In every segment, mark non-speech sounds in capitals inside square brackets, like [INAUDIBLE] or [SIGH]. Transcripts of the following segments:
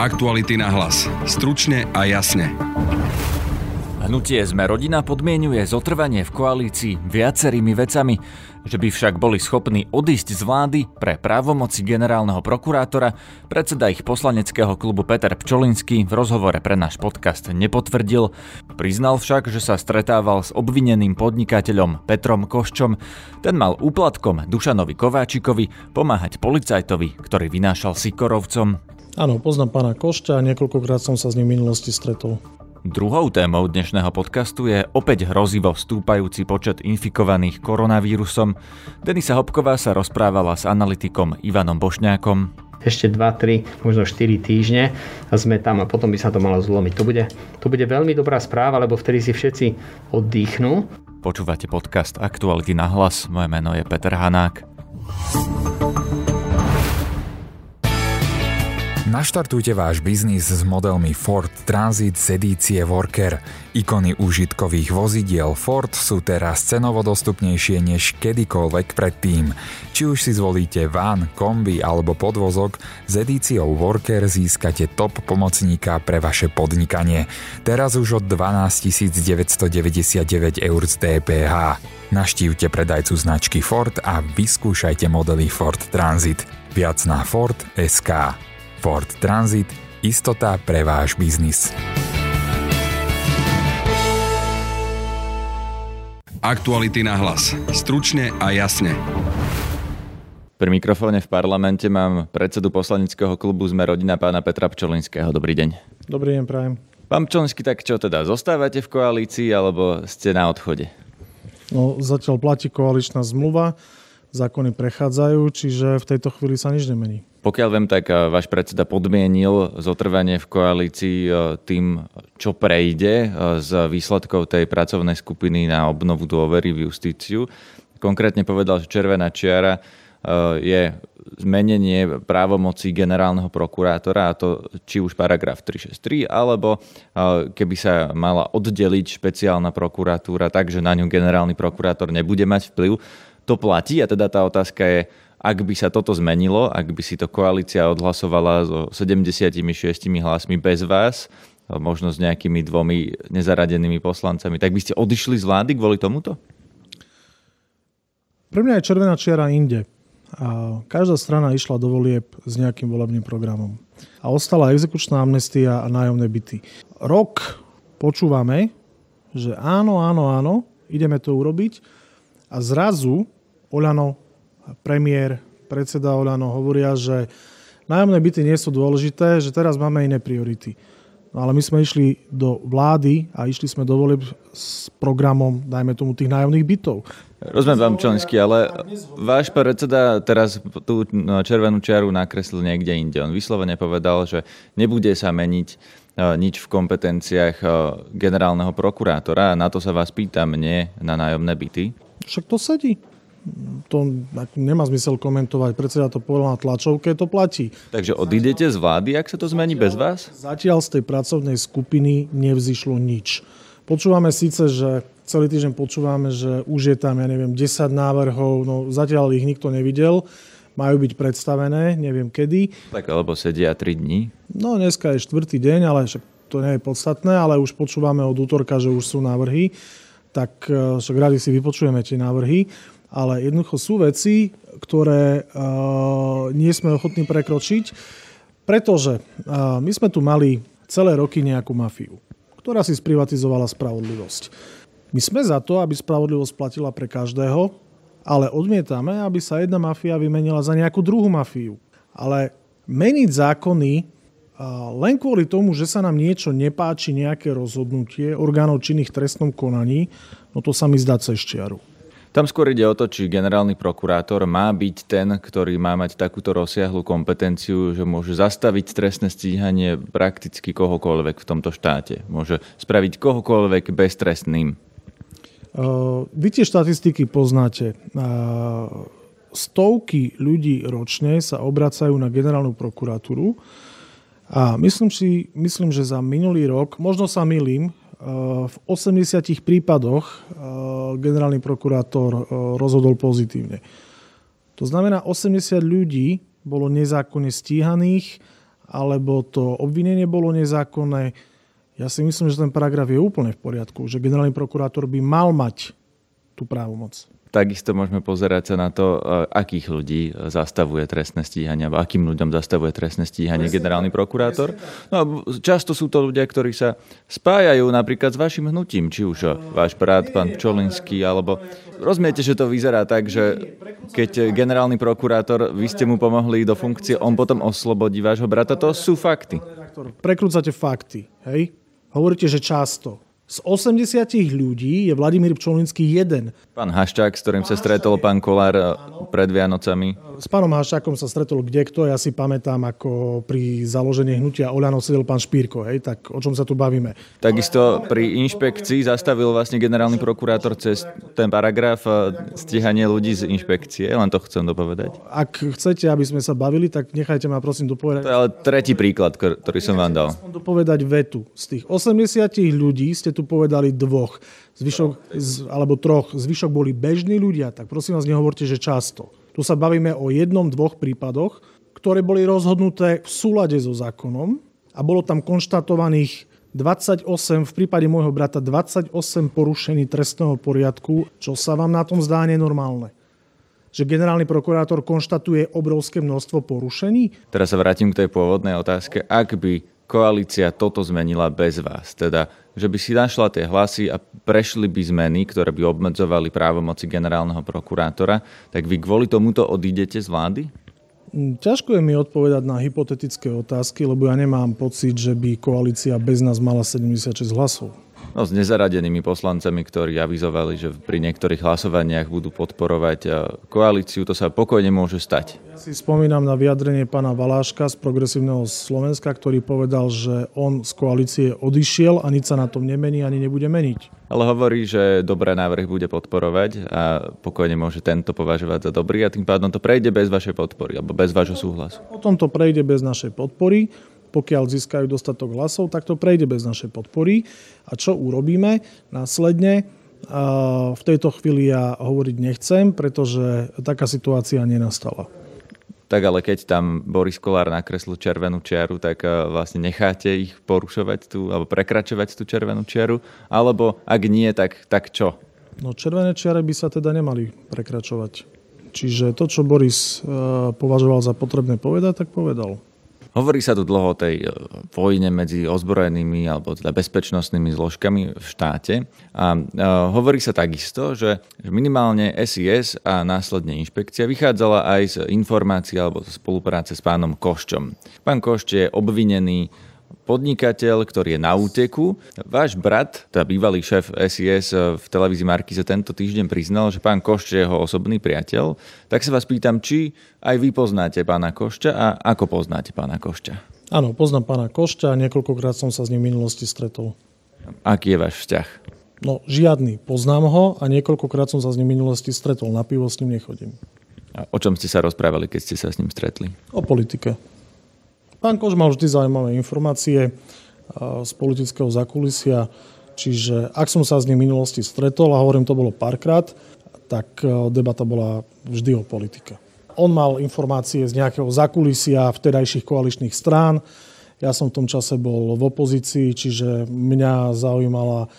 Aktuality na hlas. Stručne a jasne. Hnutie Sme rodina podmienuje zotrvanie v koalícii viacerými vecami. Že by však boli schopní odísť z vlády pre právomoci generálneho prokurátora, predseda ich poslaneckého klubu Peter Pčolinský v rozhovore pre náš podcast nepotvrdil. Priznal však, že sa stretával s obvineným podnikateľom Petrom Koščom. Ten mal úplatkom Dušanovi Kováčikovi pomáhať policajtovi, ktorý vynášal Sikorovcom. Áno, poznám pána Košťa a niekoľkokrát som sa s ním v minulosti stretol. Druhou témou dnešného podcastu je opäť hrozivo stúpajúci počet infikovaných koronavírusom. Denisa Hopková sa rozprávala s analytikom Ivanom Bošňákom. Ešte 2, 3, možno 4 týždne a sme tam a potom by sa to malo zlomiť. To bude, to bude veľmi dobrá správa, lebo vtedy si všetci oddychnú. Počúvate podcast Aktuality na hlas. Moje meno je Peter Hanák. Naštartujte váš biznis s modelmi Ford Transit z edície Worker. Ikony užitkových vozidiel Ford sú teraz cenovo dostupnejšie než kedykoľvek predtým. Či už si zvolíte van, kombi alebo podvozok, s edíciou Worker získate top pomocníka pre vaše podnikanie. Teraz už od 12 999 eur z DPH. Naštívte predajcu značky Ford a vyskúšajte modely Ford Transit. Viac na Ford.sk. Ford Transit – istota pre váš biznis. Aktuality na hlas. Stručne a jasne. Pri mikrofóne v parlamente mám predsedu poslaneckého klubu Sme rodina pána Petra Pčolinského. Dobrý deň. Dobrý deň, prajem. Pán Pčolinský, tak čo teda, zostávate v koalícii alebo ste na odchode? No, zatiaľ platí koaličná zmluva, zákony prechádzajú, čiže v tejto chvíli sa nič nemení. Pokiaľ viem, tak eh, váš predseda podmienil zotrvanie v koalícii eh, tým, čo prejde eh, z výsledkov tej pracovnej skupiny na obnovu dôvery v justíciu. Konkrétne povedal, že červená čiara je zmenenie právomocí generálneho prokurátora, a to či už paragraf 363, alebo keby sa mala oddeliť špeciálna prokuratúra tak, že na ňu generálny prokurátor nebude mať vplyv. To platí a teda tá otázka je, ak by sa toto zmenilo, ak by si to koalícia odhlasovala so 76 hlasmi bez vás, možno s nejakými dvomi nezaradenými poslancami, tak by ste odišli z vlády kvôli tomuto? Pre mňa je červená čiara inde. A každá strana išla do volieb s nejakým volebným programom. A ostala exekučná amnestia a nájomné byty. Rok počúvame, že áno, áno, áno, ideme to urobiť a zrazu Oľano premiér, predseda Oľano hovoria, že nájomné byty nie sú dôležité, že teraz máme iné priority. No ale my sme išli do vlády a išli sme do volieb s programom, dajme tomu, tých nájomných bytov. Rozumiem vám, Čolinský, ale váš predseda teraz tú červenú čiaru nakreslil niekde inde. On vyslovene povedal, že nebude sa meniť e, nič v kompetenciách e, generálneho prokurátora. Na to sa vás pýtam, nie na nájomné byty. Však to sedí to nemá zmysel komentovať. Predseda to povedal na tlačovke, to platí. Takže odídete z vlády, ak sa to zmení bez vás? Zatiaľ z tej pracovnej skupiny nevzýšlo nič. Počúvame síce, že celý týždeň počúvame, že už je tam, ja neviem, 10 návrhov, no zatiaľ ich nikto nevidel. Majú byť predstavené, neviem kedy. Tak alebo sedia 3 dní? No dneska je štvrtý deň, ale však to nie je podstatné, ale už počúvame od útorka, že už sú návrhy tak eh, však radi si vypočujeme tie návrhy ale jednoducho sú veci, ktoré uh, nie sme ochotní prekročiť, pretože uh, my sme tu mali celé roky nejakú mafiu, ktorá si sprivatizovala spravodlivosť. My sme za to, aby spravodlivosť platila pre každého, ale odmietame, aby sa jedna mafia vymenila za nejakú druhú mafiu. Ale meniť zákony uh, len kvôli tomu, že sa nám niečo nepáči, nejaké rozhodnutie orgánov činných trestnom konaní, no to sa mi zdá cez čiaru. Tam skôr ide o to, či generálny prokurátor má byť ten, ktorý má mať takúto rozsiahlu kompetenciu, že môže zastaviť trestné stíhanie prakticky kohokoľvek v tomto štáte. Môže spraviť kohokoľvek beztrestným. Vy tie štatistiky poznáte. Stovky ľudí ročne sa obracajú na generálnu prokuratúru a myslím, si, myslím, že za minulý rok, možno sa milím, v 80 prípadoch eh, generálny prokurátor eh, rozhodol pozitívne. To znamená, 80 ľudí bolo nezákonne stíhaných alebo to obvinenie bolo nezákonné. Ja si myslím, že ten paragraf je úplne v poriadku, že generálny prokurátor by mal mať tú právomoc. Takisto môžeme pozerať sa na to, e, akých ľudí zastavuje trestné stíhanie, alebo akým ľuďom zastavuje trestné stíhanie Presne, generálny prokurátor. No, často sú to ľudia, ktorí sa spájajú napríklad s vašim hnutím, či už váš brat, pán Pčolinský, alebo rozumiete, že to vyzerá tak, že keď generálny prokurátor, vy ste mu pomohli do funkcie, on potom oslobodí vášho brata, to sú fakty. Prekrúcate fakty, hej? Hovoríte, že často. Z 80 ľudí je Vladimír Pčolinský jeden. Pán Haščák, s ktorým sa stretol pán Kolár eh, pred Vianocami. S pánom Haščákom sa stretol kde kto. Ja si pamätám, ako pri založení hnutia Oľano sedel pán Špírko. Hej, tak o čom sa tu bavíme? Takisto pri inšpekcii zastavil vlastne generálny prokurátor cez ten paragraf eh, stíhanie ľudí z inšpekcie. Len to chcem dopovedať. Ak chcete, aby sme sa bavili, tak nechajte ma prosím dopovedať. To je ale tretí príklad, ktorý som vám dal. Dopovedať vetu. Z tých 80 ľudí ste tu tu povedali dvoch, zvyšok, alebo troch, zvyšok boli bežní ľudia, tak prosím vás, nehovorte, že často. Tu sa bavíme o jednom, dvoch prípadoch, ktoré boli rozhodnuté v súlade so zákonom a bolo tam konštatovaných 28, v prípade môjho brata 28 porušení trestného poriadku, čo sa vám na tom zdá nenormálne že generálny prokurátor konštatuje obrovské množstvo porušení? Teraz sa vrátim k tej pôvodnej otázke. Ak by koalícia toto zmenila bez vás, teda že by si našla tie hlasy a prešli by zmeny, ktoré by obmedzovali právomoci generálneho prokurátora, tak vy kvôli tomuto odídete z vlády? Mm, ťažko je mi odpovedať na hypotetické otázky, lebo ja nemám pocit, že by koalícia bez nás mala 76 hlasov. No, s nezaradenými poslancami, ktorí avizovali, že pri niektorých hlasovaniach budú podporovať eh, koalíciu, to sa pokojne môže stať. Ja si spomínam na vyjadrenie pána Valáška z Progresívneho Slovenska, ktorý povedal, že on z koalície odišiel a nič sa na tom nemení ani nebude meniť. Ale hovorí, že dobré návrh bude podporovať a pokojne môže tento považovať za dobrý a tým pádom to prejde bez vašej podpory alebo bez vášho súhlasu. Potom to prejde bez našej podpory pokiaľ získajú dostatok hlasov, tak to prejde bez našej podpory. A čo urobíme? Následne v tejto chvíli ja hovoriť nechcem, pretože taká situácia nenastala. Tak ale keď tam Boris Kolár nakreslil červenú čiaru, tak vlastne necháte ich porušovať tú, alebo prekračovať tú červenú čiaru? Alebo ak nie, tak, tak čo? No červené čiare by sa teda nemali prekračovať. Čiže to, čo Boris považoval za potrebné povedať, tak povedal. Hovorí sa tu dlho o tej e, vojne medzi ozbrojenými alebo teda bezpečnostnými zložkami v štáte a e, hovorí sa takisto, že minimálne SIS a následne inšpekcia vychádzala aj z informácií alebo spolupráce s pánom Koščom. Pán Košč je obvinený podnikateľ, ktorý je na úteku. Váš brat, teda bývalý šéf SIS v televízii Markize tento týždeň priznal, že pán Košč je jeho osobný priateľ. Tak sa vás pýtam, či aj vy poznáte pána Košča a ako poznáte pána Košča? Áno, poznám pána Košča a niekoľkokrát som sa s ním v minulosti stretol. Aký je váš vzťah? No, žiadny. Poznám ho a niekoľkokrát som sa s ním v minulosti stretol. Na pivo s ním nechodím. A o čom ste sa rozprávali, keď ste sa s ním stretli? O politike. Pán Kož mal vždy zaujímavé informácie z politického zakulisia, čiže ak som sa s ním v minulosti stretol, a hovorím, to bolo párkrát, tak debata bola vždy o politike. On mal informácie z nejakého zakulisia vtedajších koaličných strán. Ja som v tom čase bol v opozícii, čiže mňa zaujímala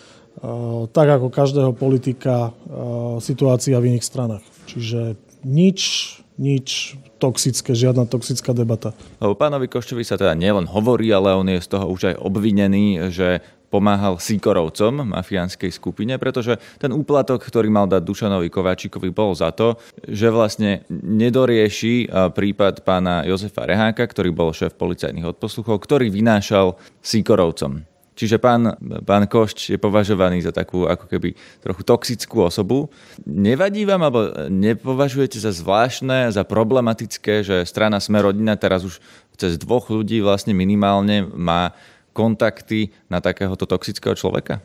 tak ako každého politika situácia v iných stranách. Čiže nič nič toxické, žiadna toxická debata. Lebo pánovi Koščovi sa teda nielen hovorí, ale on je z toho už aj obvinený, že pomáhal Sikorovcom, mafiánskej skupine, pretože ten úplatok, ktorý mal dať Dušanovi Kováčikovi, bol za to, že vlastne nedorieši prípad pána Jozefa Reháka, ktorý bol šéf policajných odposluchov, ktorý vynášal Sikorovcom. Čiže pán, pán Košč je považovaný za takú ako keby trochu toxickú osobu. Nevadí vám, alebo nepovažujete za zvláštne, za problematické, že strana Sme rodina teraz už cez dvoch ľudí vlastne minimálne má kontakty na takéhoto toxického človeka?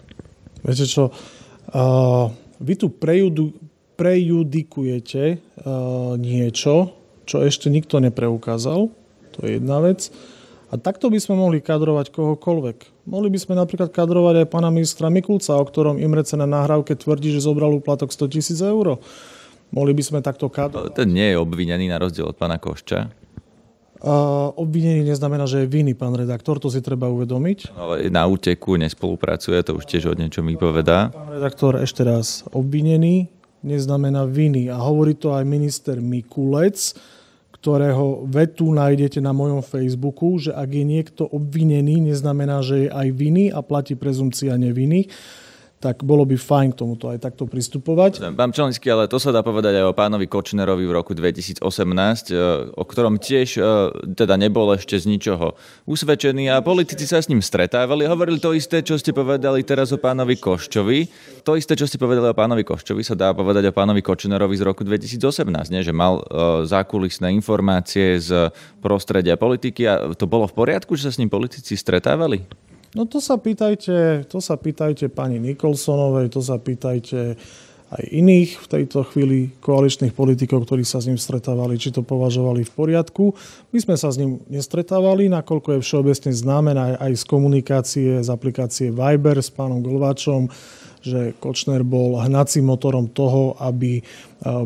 Viete čo, uh, vy tu prejudu, prejudikujete uh, niečo, čo ešte nikto nepreukázal. To je jedna vec. A takto by sme mohli kadrovať kohokoľvek. Mohli by sme napríklad kadrovať aj pána ministra Mikulca, o ktorom Imrece na nahrávke tvrdí, že zobral úplatok 100 tisíc eur. Mohli by sme takto kadrovať. Ten nie je obvinený na rozdiel od pána Košča. Uh, obvinený neznamená, že je vinný, pán redaktor, to si treba uvedomiť. Ale na úteku nespolupracuje, to už tiež od niečo mi povedá. Pán redaktor, ešte raz, obvinený neznamená viny. A hovorí to aj minister Mikulec, ktorého vetu nájdete na mojom Facebooku, že ak je niekto obvinený, neznamená, že je aj viny a platí prezumcia neviny tak bolo by fajn k tomuto aj takto pristupovať. Pán Čelinský, ale to sa dá povedať aj o pánovi Kočnerovi v roku 2018, e, o ktorom tiež e, teda nebol ešte z ničoho usvedčený a politici sa s ním stretávali. Hovorili to isté, čo ste povedali teraz o pánovi Koščovi. To isté, čo ste povedali o pánovi Koščovi, sa dá povedať o pánovi Kočnerovi z roku 2018, nie? že mal e, zákulisné informácie z prostredia politiky a to bolo v poriadku, že sa s ním politici stretávali? No to sa pýtajte, to sa pýtajte pani Nikolsonovej, to sa pýtajte aj iných v tejto chvíli koaličných politikov, ktorí sa s ním stretávali, či to považovali v poriadku. My sme sa s ním nestretávali, nakoľko je všeobecne známe aj z komunikácie, z aplikácie Viber s pánom Golváčom, že Kočner bol hnacím motorom toho, aby e,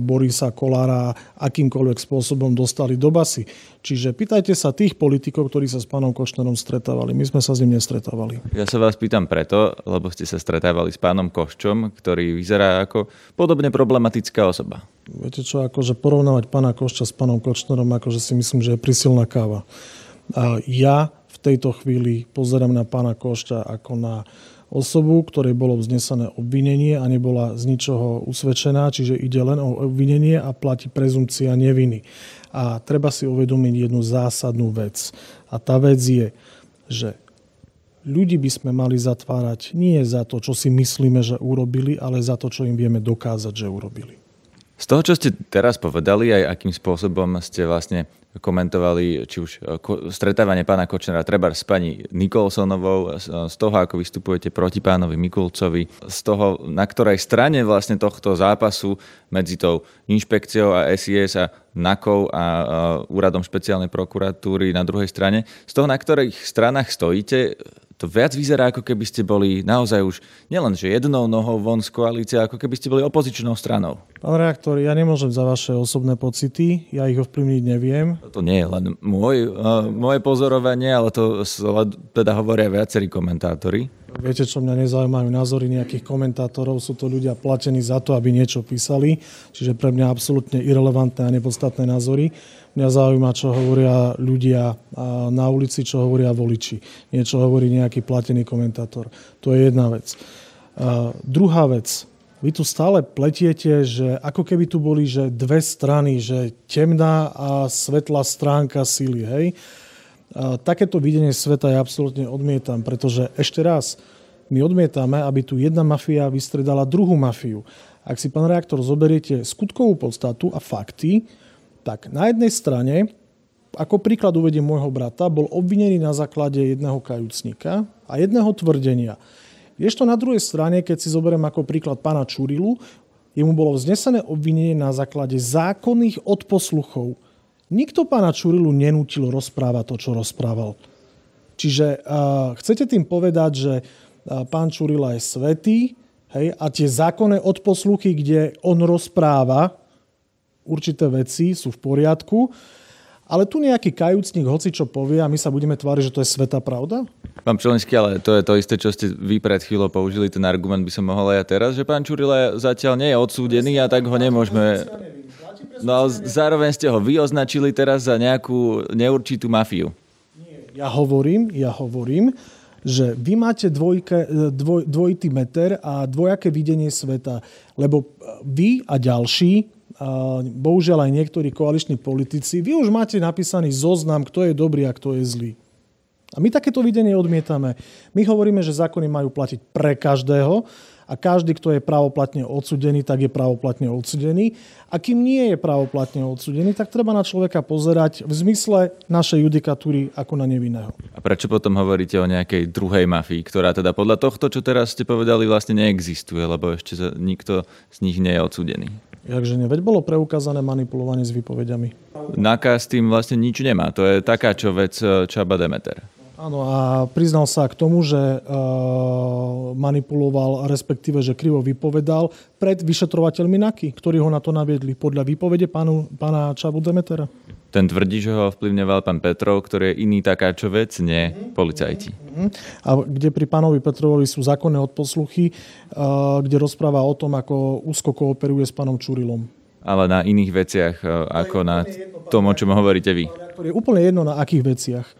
Borisa Kolára akýmkoľvek spôsobom dostali do basy. Čiže pýtajte sa tých politikov, ktorí sa s pánom Kočnerom stretávali. My sme sa s ním nestretávali. Ja sa vás pýtam preto, lebo ste sa stretávali s pánom Koščom, ktorý vyzerá ako podobne problematická osoba. Viete čo, akože porovnávať pána Košča s pánom Kočnerom, akože si myslím, že je prisilná káva. Ja v tejto chvíli pozerám na pána Košča ako na osobu, ktorej bolo vznesené obvinenie a nebola z ničoho usvedčená, čiže ide len o obvinenie a platí prezumcia neviny. A treba si uvedomiť jednu zásadnú vec. A tá vec je, že ľudí by sme mali zatvárať nie za to, čo si myslíme, že urobili, ale za to, čo im vieme dokázať, že urobili. Z toho, čo ste teraz povedali, aj akým spôsobom ste vlastne komentovali či už e, stretávanie pána Kočnera treba s pani Nikolsonovou, z toho, ako vystupujete proti pánovi Mikulcovi, z toho, na ktorej strane vlastne tohto zápasu medzi tou inšpekciou a SIS a NAKou a úradom špeciálnej prokuratúry na druhej strane, z toho, na ktorých stranách stojíte, to viac vyzerá, ako keby ste boli naozaj už nielen, že jednou nohou von z koalície, ako keby ste boli opozičnou stranou. Pán reaktor, ja nemôžem za vaše osobné pocity, ja ich ovplyvniť neviem. To nie je len môj, uh, moje pozorovanie, ale to teda hovoria viacerí komentátori. Viete, čo mňa nezaujímajú názory nejakých komentátorov, sú to ľudia platení za to, aby niečo písali, čiže pre mňa absolútne irrelevantné a nepodstatné názory. Mňa zaujíma, čo hovoria ľudia na ulici, čo hovoria voliči. Niečo hovorí nejaký platený komentátor. To je jedna vec. A druhá vec. Vy tu stále pletiete, že ako keby tu boli že dve strany, že temná a svetlá stránka síly. Hej? Takéto videnie sveta ja absolútne odmietam, pretože ešte raz, my odmietame, aby tu jedna mafia vystredala druhú mafiu. Ak si, pán reaktor, zoberiete skutkovú podstatu a fakty, tak na jednej strane, ako príklad uvediem môjho brata, bol obvinený na základe jedného kajúcnika a jedného tvrdenia. to na druhej strane, keď si zoberiem ako príklad pána Čurilu, jemu bolo vznesené obvinenie na základe zákonných odposluchov. Nikto pána Čurilu nenútil rozprávať to, čo rozprával. Čiže uh, chcete tým povedať, že uh, pán Čurila je svetý hej, a tie zákonné odposluchy, kde on rozpráva, určité veci sú v poriadku, ale tu nejaký kajúcnik hoci čo povie a my sa budeme tváriť, že to je sveta pravda? Pán Pčelinský, ale to je to isté, čo ste vy pred chvíľou použili, ten argument by som mohol aj ja teraz, že pán Čurila zatiaľ nie je odsúdený a tak ho nemôžeme... No ale zároveň ste ho vy označili teraz za nejakú neurčitú mafiu. Ja hovorím, ja hovorím, že vy máte dvojke, dvoj, dvojitý meter a dvojaké videnie sveta, lebo vy a ďalší bohužiaľ aj niektorí koaliční politici, vy už máte napísaný zoznam, kto je dobrý a kto je zlý. A my takéto videnie odmietame. My hovoríme, že zákony majú platiť pre každého a každý, kto je právoplatne odsudený, tak je právoplatne odsudený. A kým nie je právoplatne odsudený, tak treba na človeka pozerať v zmysle našej judikatúry ako na nevinného. A prečo potom hovoríte o nejakej druhej mafii, ktorá teda podľa tohto, čo teraz ste povedali, vlastne neexistuje, lebo ešte nikto z nich nie je odsudený? Jakže nie? Veď bolo preukázané manipulovanie s výpovediami. NAKA s tým vlastne nič nemá. To je taká čo vec Čaba Demeter. Áno, a priznal sa k tomu, že uh, manipuloval, respektíve, že krivo vypovedal pred vyšetrovateľmi NAKY, ktorí ho na to naviedli podľa výpovede pánu, pána Čabu Demetera. Ten tvrdí, že ho ovplyvňoval pán Petrov, ktorý je iný takáčo vec, nie policajti. A kde pri pánovi Petrovovi sú zákonné odposluchy, uh, kde rozpráva o tom, ako úzko kooperuje s pánom Čurilom. Ale na iných veciach, uh, ako na tom, o čom hovoríte vy. Je úplne jedno, na akých veciach.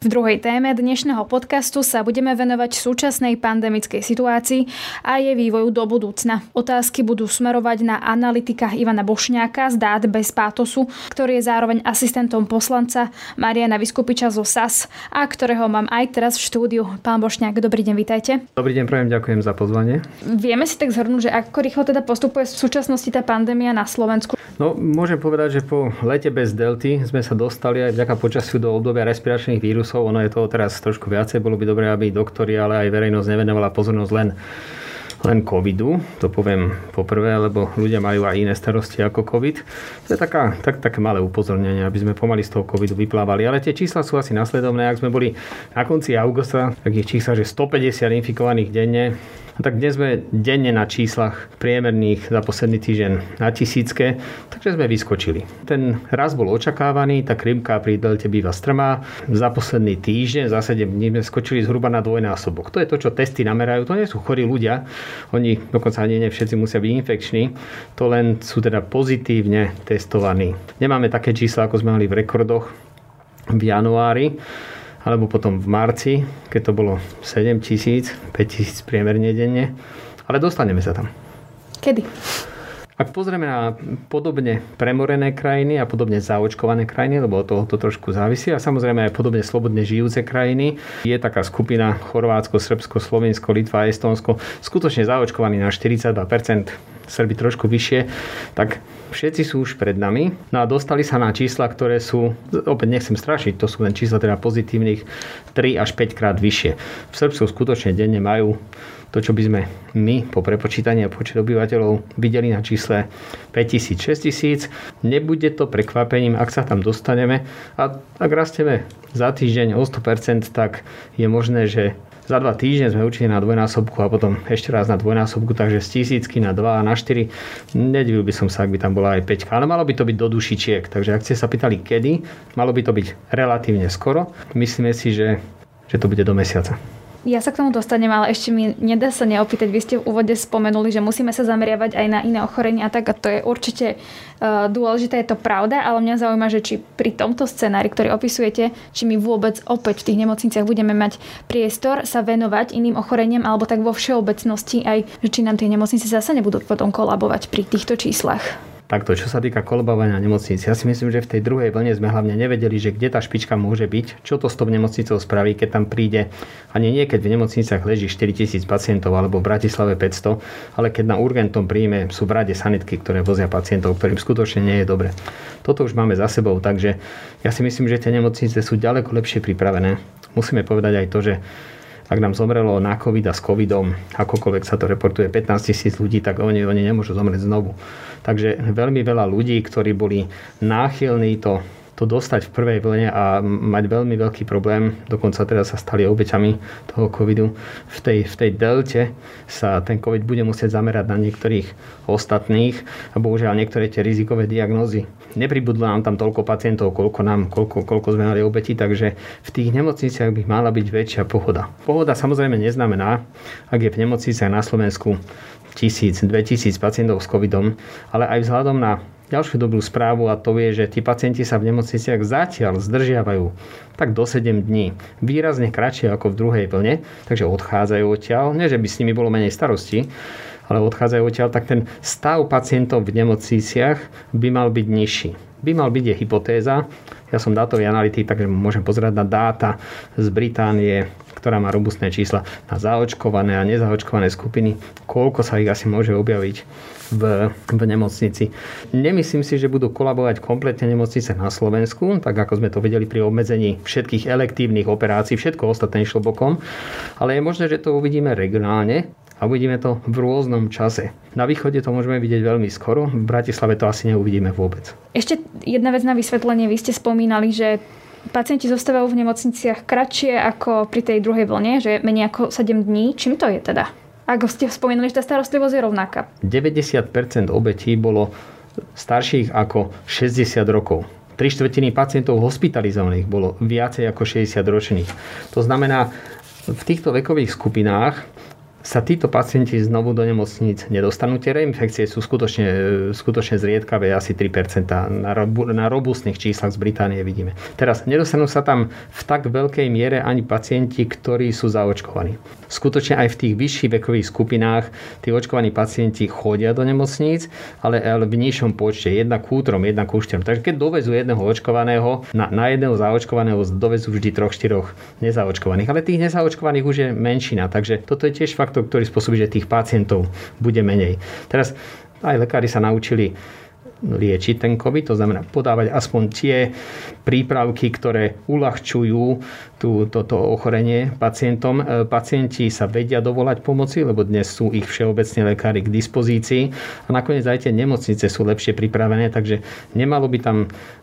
V druhej téme dnešného podcastu sa budeme venovať súčasnej pandemickej situácii a jej vývoju do budúcna. Otázky budú smerovať na analytika Ivana Bošňáka z Dát bez pátosu, ktorý je zároveň asistentom poslanca Mariana Vyskupiča zo SAS a ktorého mám aj teraz v štúdiu. Pán Bošňák, dobrý deň, vítajte. Dobrý deň, prajem, ďakujem za pozvanie. Vieme si tak zhrnúť, že ako rýchlo teda postupuje v súčasnosti tá pandémia na Slovensku? No, môžem povedať, že po lete bez delty sme sa dostali aj vďaka počasiu do obdobia respiračných vírusov vírusov. Ono je toho teraz trošku viacej. Bolo by dobré, aby doktori, ale aj verejnosť nevenovala pozornosť len len covidu, to poviem poprvé, lebo ľudia majú aj iné starosti ako covid. To je taká, tak, také malé upozornenie, aby sme pomaly z toho covidu vyplávali. Ale tie čísla sú asi nasledovné. Ak sme boli na konci augusta, takých čísla, že 150 infikovaných denne, tak dnes sme denne na číslach priemerných za posledný týždeň na tisícke, takže sme vyskočili. Ten raz bol očakávaný, tá krymka pri delte býva strmá. Za posledný týždeň, za 7 dní sme skočili zhruba na dvojnásobok. To je to, čo testy namerajú. To nie sú chorí ľudia, oni dokonca ani nie všetci musia byť infekční, to len sú teda pozitívne testovaní. Nemáme také čísla, ako sme mali v rekordoch v januári alebo potom v marci, keď to bolo 7 tisíc, 5 tisíc priemerne denne, ale dostaneme sa tam. Kedy? Ak pozrieme na podobne premorené krajiny a podobne zaočkované krajiny, lebo od toho to trošku závisí, a samozrejme aj podobne slobodne žijúce krajiny, je taká skupina Chorvátsko, Srbsko, Slovensko, Litva, Estonsko, skutočne zaočkovaní na 42%, Srby trošku vyššie, tak všetci sú už pred nami. No a dostali sa na čísla, ktoré sú, opäť nechcem strašiť, to sú len čísla teda pozitívnych 3 až 5 krát vyššie. V Srbsku skutočne denne majú to, čo by sme my po prepočítaní a počet obyvateľov videli na čísle 5000, 6000. Nebude to prekvapením, ak sa tam dostaneme a ak rastieme za týždeň o 100%, tak je možné, že za dva týždne sme určite na dvojnásobku a potom ešte raz na dvojnásobku, takže z tisícky na 2 a na 4. Nedivil by som sa, ak by tam bola aj 5, ale malo by to byť do dušičiek. Takže ak ste sa pýtali kedy, malo by to byť relatívne skoro. Myslíme si, že, že to bude do mesiaca. Ja sa k tomu dostanem, ale ešte mi nedá sa neopýtať. Vy ste v úvode spomenuli, že musíme sa zameriavať aj na iné ochorenia a tak a to je určite uh, dôležité, je to pravda, ale mňa zaujíma, že či pri tomto scenári, ktorý opisujete, či my vôbec opäť v tých nemocniciach budeme mať priestor sa venovať iným ochoreniam alebo tak vo všeobecnosti aj, že či nám tie nemocnice zase nebudú potom kolabovať pri týchto číslach. Takto, čo sa týka kolbovania nemocnic, ja si myslím, že v tej druhej vlne sme hlavne nevedeli, že kde tá špička môže byť, čo to s tou nemocnicou spraví, keď tam príde, a nie niekedy v nemocniciach leží 4000 pacientov alebo v Bratislave 500, ale keď na urgentom príjme sú v rade sanitky, ktoré vozia pacientov, ktorým skutočne nie je dobre. Toto už máme za sebou, takže ja si myslím, že tie nemocnice sú ďaleko lepšie pripravené. Musíme povedať aj to, že ak nám zomrelo na COVID a s COVIDom, akokoľvek sa to reportuje 15 tisíc ľudí, tak oni, oni nemôžu zomrieť znovu. Takže veľmi veľa ľudí, ktorí boli náchylní to to dostať v prvej vlne a mať veľmi veľký problém, dokonca teda sa stali obeťami toho covidu. V tej, v tej delte sa ten covid bude musieť zamerať na niektorých ostatných a bohužiaľ niektoré tie rizikové diagnózy. Nepribudlo nám tam toľko pacientov, koľko, nám, koľko, koľko sme mali obeti, takže v tých nemocniciach by mala byť väčšia pohoda. Pohoda samozrejme neznamená, ak je v nemocniciach na Slovensku tisíc, 2000 pacientov s covidom, ale aj vzhľadom na ďalšiu dobrú správu a to je, že tí pacienti sa v nemocniciach zatiaľ zdržiavajú tak do 7 dní. Výrazne kratšie ako v druhej vlne, takže odchádzajú odtiaľ. Nie, že by s nimi bolo menej starosti, ale odchádzajú odtiaľ, tak ten stav pacientov v nemocniciach by mal byť nižší. By mal byť je hypotéza. Ja som dátový analytik, takže môžem pozerať na dáta z Británie, ktorá má robustné čísla na zaočkované a nezaočkované skupiny, koľko sa ich asi môže objaviť v, v nemocnici. Nemyslím si, že budú kolabovať kompletne nemocnice na Slovensku, tak ako sme to vedeli pri obmedzení všetkých elektívnych operácií, všetko ostatné išlo bokom, ale je možné, že to uvidíme regionálne a uvidíme to v rôznom čase. Na východe to môžeme vidieť veľmi skoro, v Bratislave to asi neuvidíme vôbec. Ešte jedna vec na vysvetlenie. Vy ste spomínali, že pacienti zostávajú v nemocniciach kratšie ako pri tej druhej vlne, že menej ako 7 dní. Čím to je teda? Ako ste spomínali, že tá starostlivosť je rovnaká. 90% obetí bolo starších ako 60 rokov. Tri štvrtiny pacientov hospitalizovaných bolo viacej ako 60 ročných. To znamená, v týchto vekových skupinách sa títo pacienti znovu do nemocníc nedostanú. Tie reinfekcie sú skutočne, skutočne zriedkavé, asi 3% na, na robustných číslach z Británie vidíme. Teraz nedostanú sa tam v tak veľkej miere ani pacienti, ktorí sú zaočkovaní. Skutočne aj v tých vyšších vekových skupinách tí očkovaní pacienti chodia do nemocníc, ale, ale v nižšom počte, jedna k útrom, jedna k úšterom. Takže keď dovezú jedného očkovaného, na, na jedného zaočkovaného dovezú vždy troch, štyroch nezaočkovaných. Ale tých nezaočkovaných už je menšina, takže toto je tiež fakt faktor, ktorý spôsobí, že tých pacientov bude menej. Teraz aj lekári sa naučili liečiť ten COVID, to znamená podávať aspoň tie prípravky, ktoré uľahčujú tú, toto ochorenie pacientom. E, pacienti sa vedia dovolať pomoci, lebo dnes sú ich všeobecne lekári k dispozícii a nakoniec aj tie nemocnice sú lepšie pripravené, takže nemalo by tam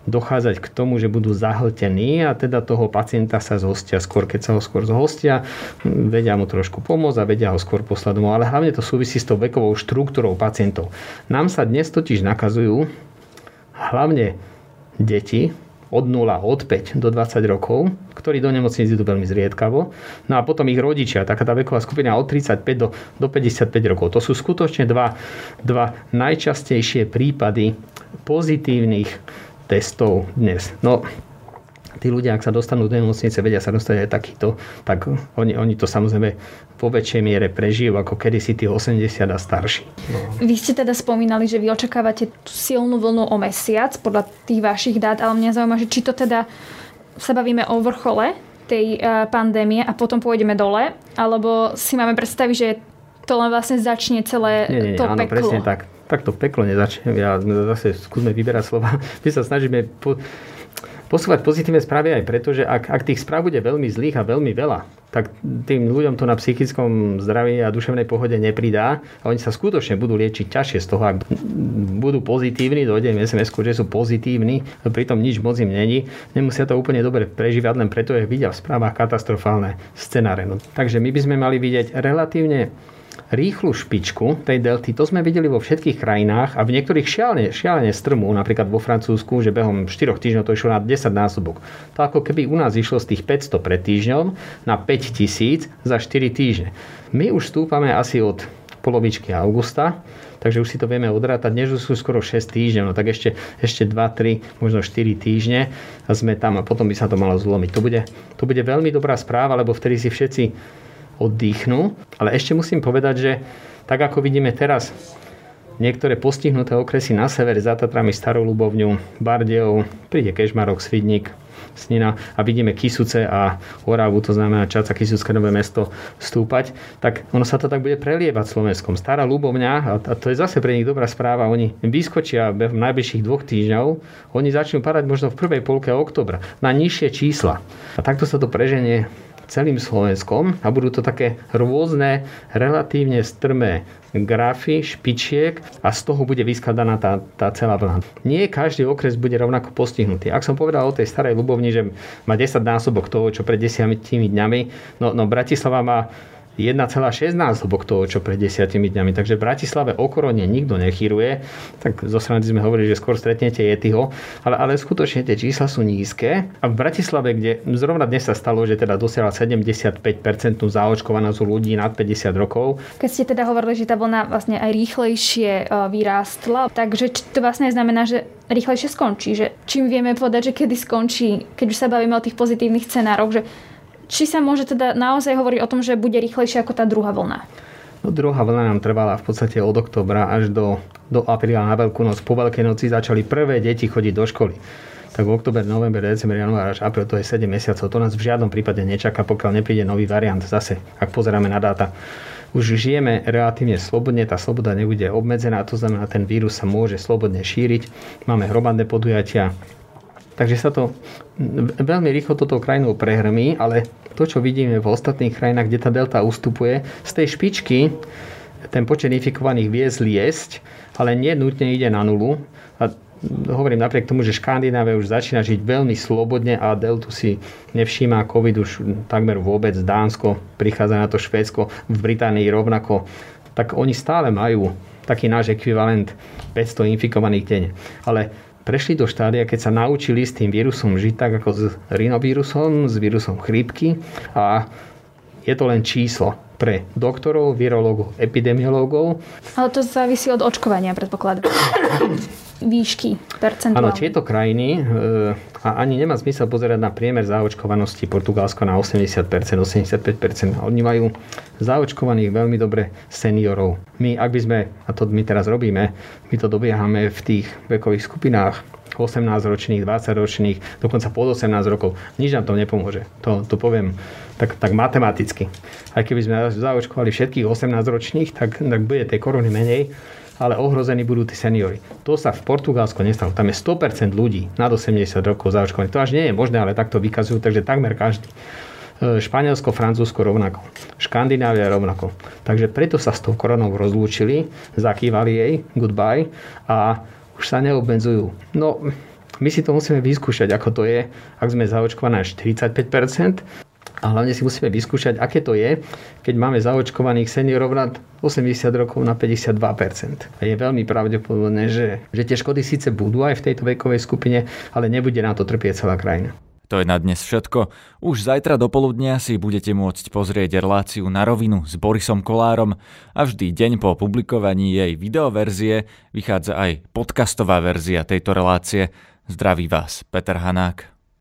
dochádzať k tomu, že budú zahltení a teda toho pacienta sa zhostia skôr, keď sa ho skôr zhostia, vedia mu trošku pomôcť a vedia ho skôr poslať domov. Ale hlavne to súvisí s tou vekovou štruktúrou pacientov. Nám sa dnes totiž nakazujú hlavne deti, od 0, od 5 do 20 rokov, ktorí do nemocnice idú veľmi zriedkavo. No a potom ich rodičia, taká tá veková skupina od 35 do, do 55 rokov. To sú skutočne dva, dva najčastejšie prípady pozitívnych testov dnes. No, tí ľudia, ak sa dostanú do nemocnice, vedia sa dostať aj takýto, tak oni, oni to samozrejme vo väčšej miere prežijú ako kedysi tí 80 a starší. No. Vy ste teda spomínali, že vy očakávate tú silnú vlnu o mesiac podľa tých vašich dát, ale mňa zaujíma, že či to teda sa bavíme o vrchole tej uh, pandémie a potom pôjdeme dole, alebo si máme predstaviť, že to len vlastne začne celé nie, nie, nie, to áno, peklo. presne tak. Tak to peklo nezačne. Ja zase skúsme vyberať slova. [LAUGHS] My sa snažíme po, posúvať pozitívne správy aj preto, že ak, ak tých správ bude veľmi zlých a veľmi veľa, tak tým ľuďom to na psychickom zdraví a duševnej pohode nepridá a oni sa skutočne budú liečiť ťažšie z toho, ak budú pozitívni, dojde im sms že sú pozitívni, pritom nič moc im není, nemusia to úplne dobre prežívať, len preto, že vidia v správach katastrofálne scenáre. No, takže my by sme mali vidieť relatívne rýchlu špičku tej delty, to sme videli vo všetkých krajinách a v niektorých šialene, šialene strmú, napríklad vo Francúzsku, že behom 4 týždňov to išlo na 10 násobok. To ako keby u nás išlo z tých 500 pred týždňom na 5000 za 4 týždne. My už stúpame asi od polovičky augusta, takže už si to vieme odrátať, než sú skoro 6 týždňov, no tak ešte, ešte 2, 3, možno 4 týždne a sme tam a potom by sa to malo zlomiť. To bude, to bude veľmi dobrá správa, lebo vtedy si všetci oddychnú. Ale ešte musím povedať, že tak ako vidíme teraz niektoré postihnuté okresy na severe za Tatrami, Starou Ľubovňu, Bardejov, príde Kežmarok, Svidník, Snina a vidíme Kisuce a Oravu, to znamená Čaca, Kisucké nové mesto stúpať, tak ono sa to tak bude prelievať Slovenskom. Stará Ľubovňa, a to je zase pre nich dobrá správa, oni vyskočia v najbližších dvoch týždňov, oni začnú padať možno v prvej polke oktobra na nižšie čísla. A takto sa to preženie celým Slovenskom a budú to také rôzne, relatívne strmé grafy, špičiek a z toho bude vyskladaná tá, tá celá vlna. Nie každý okres bude rovnako postihnutý. Ak som povedal o tej starej Lubovni, že má 10 násobok toho, čo pred 10 dňami, no, no Bratislava má 1,6 násobok toho, čo pred desiatimi dňami. Takže v Bratislave o korone nikto nechýruje. Tak zo strany sme hovorili, že skôr stretnete Yetiho, ale, ale skutočne tie čísla sú nízke. A v Bratislave, kde zrovna dnes sa stalo, že teda dosiahla 75% zaočkovanosť ľudí nad 50 rokov. Keď ste teda hovorili, že tá vlna vlastne aj rýchlejšie e, vyrástla, takže to vlastne znamená, že rýchlejšie skončí. Že čím vieme povedať, že kedy skončí, keď už sa bavíme o tých pozitívnych scenároch, že či sa môže teda naozaj hovoriť o tom, že bude rýchlejšia ako tá druhá vlna? No, druhá vlna nám trvala v podstate od oktobra až do, do apríla na Veľkú noc. Po Veľkej noci začali prvé deti chodiť do školy. Tak v oktober, november, december, január až apríl to je 7 mesiacov. To nás v žiadnom prípade nečaká, pokiaľ nepríde nový variant. Zase, ak pozeráme na dáta, už žijeme relatívne slobodne, tá sloboda nebude obmedzená, to znamená, ten vírus sa môže slobodne šíriť. Máme hromadné podujatia, Takže sa to veľmi rýchlo toto krajinou prehrmí, ale to, čo vidíme v ostatných krajinách, kde tá delta ustupuje, z tej špičky ten počet infikovaných vie zliesť, ale nie nutne ide na nulu. A hovorím napriek tomu, že Škandinávia už začína žiť veľmi slobodne a deltu si nevšíma COVID už takmer vôbec. Dánsko, prichádza na to Švédsko, v Británii rovnako. Tak oni stále majú taký náš ekvivalent 500 infikovaných denne. Ale prešli do štádia, keď sa naučili s tým vírusom žiť tak ako s rinovírusom, s vírusom chrípky a je to len číslo pre doktorov, virológov, epidemiológov. Ale to závisí od očkovania, predpokladám. Výšky percentuálne. Áno, tieto krajiny, e, a ani nemá zmysel pozerať na priemer zaočkovanosti Portugalsko na 80%, 85%. Oni majú zaočkovaných veľmi dobre seniorov. My, ak by sme, a to my teraz robíme, my to dobiehame v tých vekových skupinách 18-ročných, 20-ročných, dokonca pod 18 rokov. Nič nám to nepomôže. To, to poviem tak, tak matematicky. Aj keby sme zaočkovali všetkých 18-ročných, tak, tak bude tej korony menej ale ohrození budú tí seniory. To sa v Portugalsku nestalo. Tam je 100% ľudí nad 80 rokov zaočkovaných. To až nie je možné, ale takto vykazujú, takže takmer každý. E, Španielsko, Francúzsko rovnako. Škandinávia rovnako. Takže preto sa s tou koronou rozlúčili, zakývali jej, goodbye a už sa neobmedzujú. No, my si to musíme vyskúšať, ako to je, ak sme zaočkované 45%, a hlavne si musíme vyskúšať, aké to je, keď máme zaočkovaných seniorov nad 80 rokov na 52%. A je veľmi pravdepodobné, že, že tie škody síce budú aj v tejto vekovej skupine, ale nebude na to trpieť celá krajina. To je na dnes všetko. Už zajtra do poludnia si budete môcť pozrieť reláciu na rovinu s Borisom Kolárom a vždy deň po publikovaní jej videoverzie vychádza aj podcastová verzia tejto relácie. Zdraví vás, Peter Hanák.